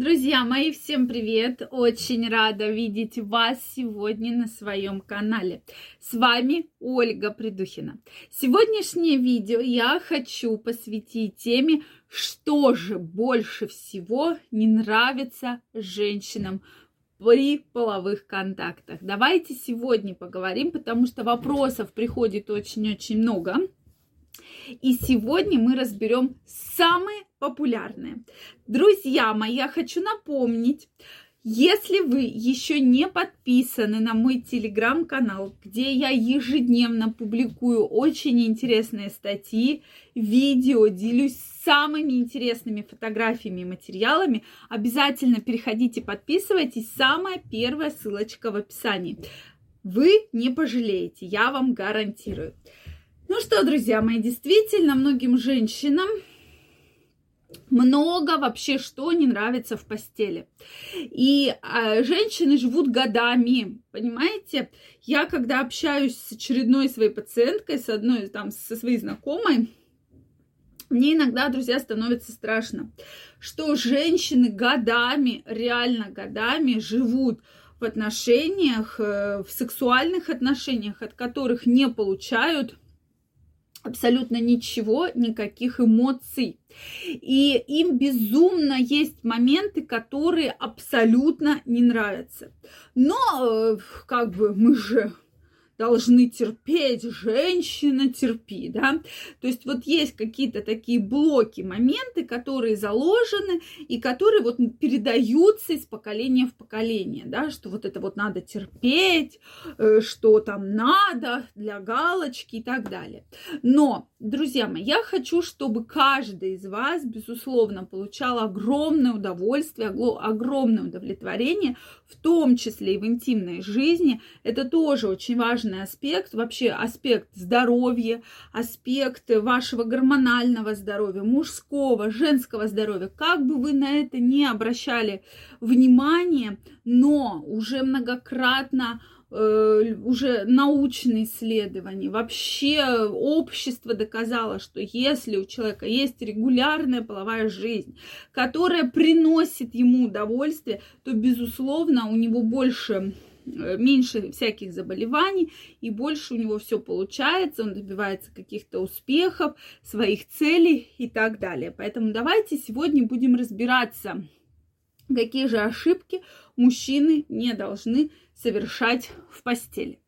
Друзья мои, всем привет! Очень рада видеть вас сегодня на своем канале. С вами Ольга Придухина. Сегодняшнее видео я хочу посвятить теме, что же больше всего не нравится женщинам при половых контактах. Давайте сегодня поговорим, потому что вопросов приходит очень-очень много. И сегодня мы разберем самые популярные. Друзья мои, я хочу напомнить, если вы еще не подписаны на мой телеграм-канал, где я ежедневно публикую очень интересные статьи, видео, делюсь самыми интересными фотографиями и материалами, обязательно переходите, подписывайтесь. Самая первая ссылочка в описании. Вы не пожалеете, я вам гарантирую. Ну что, друзья мои, действительно, многим женщинам много вообще что не нравится в постели. И э, женщины живут годами, понимаете? Я когда общаюсь с очередной своей пациенткой, с одной там, со своей знакомой, мне иногда, друзья, становится страшно, что женщины годами, реально годами живут в отношениях, э, в сексуальных отношениях, от которых не получают абсолютно ничего, никаких эмоций. И им безумно есть моменты, которые абсолютно не нравятся. Но э, как бы мы же должны терпеть, женщина терпи, да. То есть вот есть какие-то такие блоки, моменты, которые заложены и которые вот передаются из поколения в поколение, да, что вот это вот надо терпеть, э, что там надо для галочки и так далее. Но, друзья мои, я хочу, чтобы каждый из вас, безусловно, получал огромное удовольствие, огромное удовлетворение, в том числе и в интимной жизни. Это тоже очень важно важный аспект, вообще аспект здоровья, аспект вашего гормонального здоровья, мужского, женского здоровья. Как бы вы на это не обращали внимание, но уже многократно э, уже научные исследования, вообще общество доказало, что если у человека есть регулярная половая жизнь, которая приносит ему удовольствие, то, безусловно, у него больше меньше всяких заболеваний, и больше у него все получается, он добивается каких-то успехов, своих целей и так далее. Поэтому давайте сегодня будем разбираться, какие же ошибки мужчины не должны совершать в постели.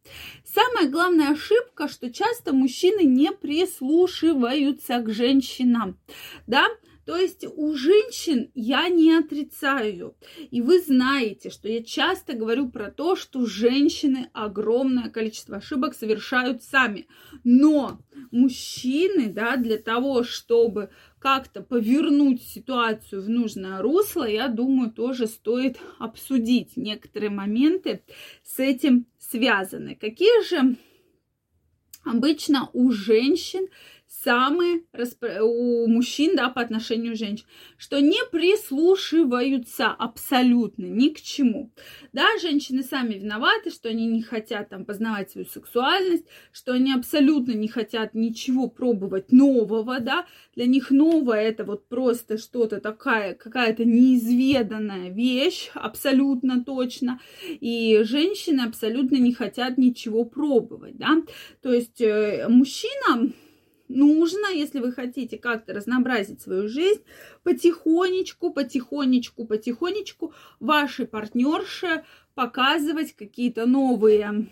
Самая главная ошибка, что часто мужчины не прислушиваются к женщинам, да, то есть у женщин я не отрицаю. И вы знаете, что я часто говорю про то, что женщины огромное количество ошибок совершают сами. Но мужчины, да, для того, чтобы как-то повернуть ситуацию в нужное русло, я думаю, тоже стоит обсудить некоторые моменты с этим связаны. Какие же обычно у женщин самые у мужчин, да, по отношению к женщин, что не прислушиваются абсолютно ни к чему. Да, женщины сами виноваты, что они не хотят там познавать свою сексуальность, что они абсолютно не хотят ничего пробовать нового, да, для них новое это вот просто что-то такая, какая-то неизведанная вещь, абсолютно точно, и женщины абсолютно не хотят ничего пробовать, да, то есть э, мужчинам нужно, если вы хотите как-то разнообразить свою жизнь, потихонечку, потихонечку, потихонечку вашей партнерше показывать какие-то новые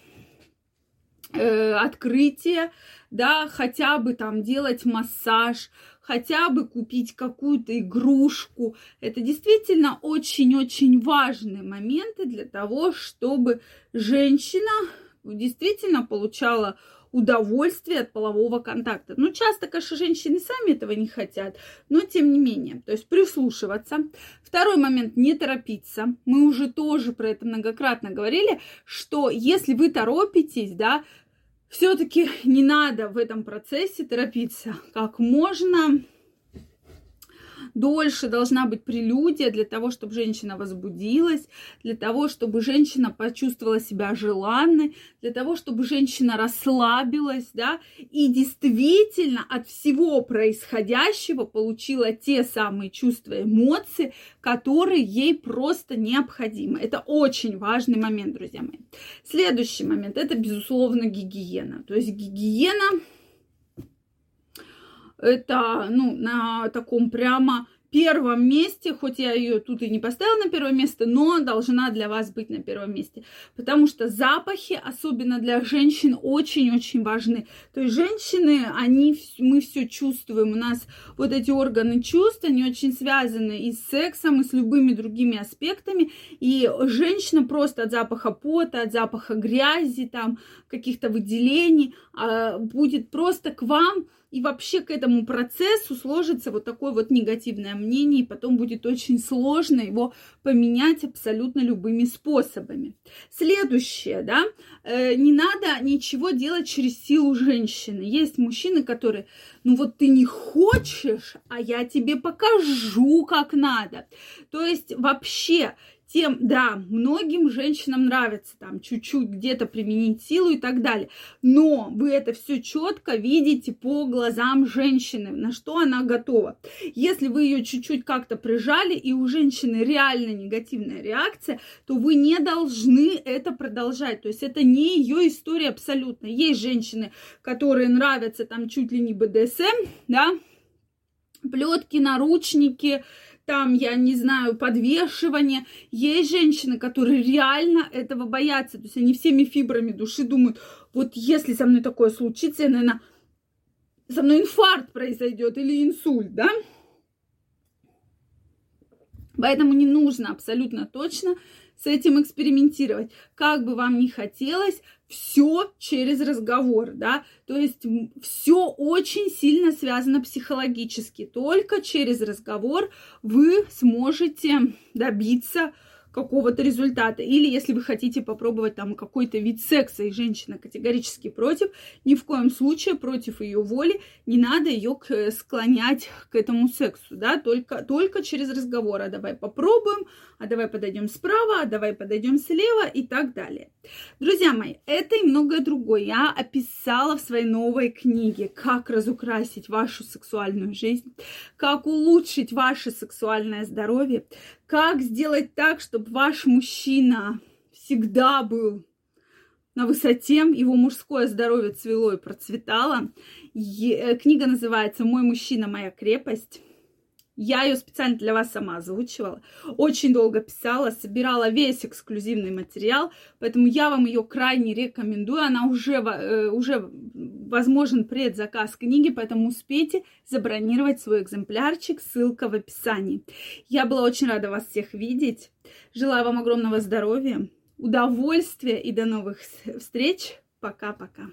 э, открытия, да, хотя бы там делать массаж, хотя бы купить какую-то игрушку. Это действительно очень-очень важные моменты для того, чтобы женщина действительно получала удовольствие от полового контакта. Ну, часто, конечно, женщины сами этого не хотят, но тем не менее, то есть прислушиваться. Второй момент, не торопиться. Мы уже тоже про это многократно говорили, что если вы торопитесь, да, все-таки не надо в этом процессе торопиться. Как можно дольше должна быть прелюдия для того, чтобы женщина возбудилась, для того, чтобы женщина почувствовала себя желанной, для того, чтобы женщина расслабилась, да, и действительно от всего происходящего получила те самые чувства, эмоции, которые ей просто необходимы. Это очень важный момент, друзья мои. Следующий момент – это, безусловно, гигиена. То есть гигиена это, ну, на таком прямо первом месте, хоть я ее тут и не поставила на первое место, но должна для вас быть на первом месте. Потому что запахи, особенно для женщин, очень-очень важны. То есть женщины, они, мы все чувствуем. У нас вот эти органы чувств, они очень связаны и с сексом, и с любыми другими аспектами. И женщина просто от запаха пота, от запаха грязи, там, каких-то выделений, а, будет просто к вам и вообще к этому процессу сложится вот такое вот негативное мнение, и потом будет очень сложно его поменять абсолютно любыми способами. Следующее, да, э, не надо ничего делать через силу женщины. Есть мужчины, которые, ну вот ты не хочешь, а я тебе покажу, как надо. То есть вообще тем, да, многим женщинам нравится там чуть-чуть где-то применить силу и так далее. Но вы это все четко видите по глазам женщины, на что она готова. Если вы ее чуть-чуть как-то прижали, и у женщины реально негативная реакция, то вы не должны это продолжать. То есть это не ее история абсолютно. Есть женщины, которые нравятся там чуть ли не БДСМ, да, плетки, наручники, там, я не знаю, подвешивание. Есть женщины, которые реально этого боятся. То есть они всеми фибрами души думают, вот если со мной такое случится, я, наверное, со мной инфаркт произойдет или инсульт, да? Поэтому не нужно абсолютно точно с этим экспериментировать. Как бы вам ни хотелось, все через разговор, да, то есть все очень сильно связано психологически. Только через разговор вы сможете добиться какого-то результата. Или если вы хотите попробовать там какой-то вид секса, и женщина категорически против, ни в коем случае против ее воли не надо ее склонять к этому сексу, да, только, только через разговор. А давай попробуем, а давай подойдем справа, а давай подойдем слева и так далее. Друзья мои, это и многое другое я описала в своей новой книге «Как разукрасить вашу сексуальную жизнь», как улучшить ваше сексуальное здоровье, как сделать так, чтобы ваш мужчина всегда был на высоте, его мужское здоровье цвело и процветало. Е- книга называется «Мой мужчина, моя крепость». Я ее специально для вас сама озвучивала. Очень долго писала, собирала весь эксклюзивный материал, поэтому я вам ее крайне рекомендую. Она уже, э, уже возможен предзаказ книги, поэтому успейте забронировать свой экземплярчик. Ссылка в описании. Я была очень рада вас всех видеть. Желаю вам огромного здоровья, удовольствия и до новых встреч. Пока-пока.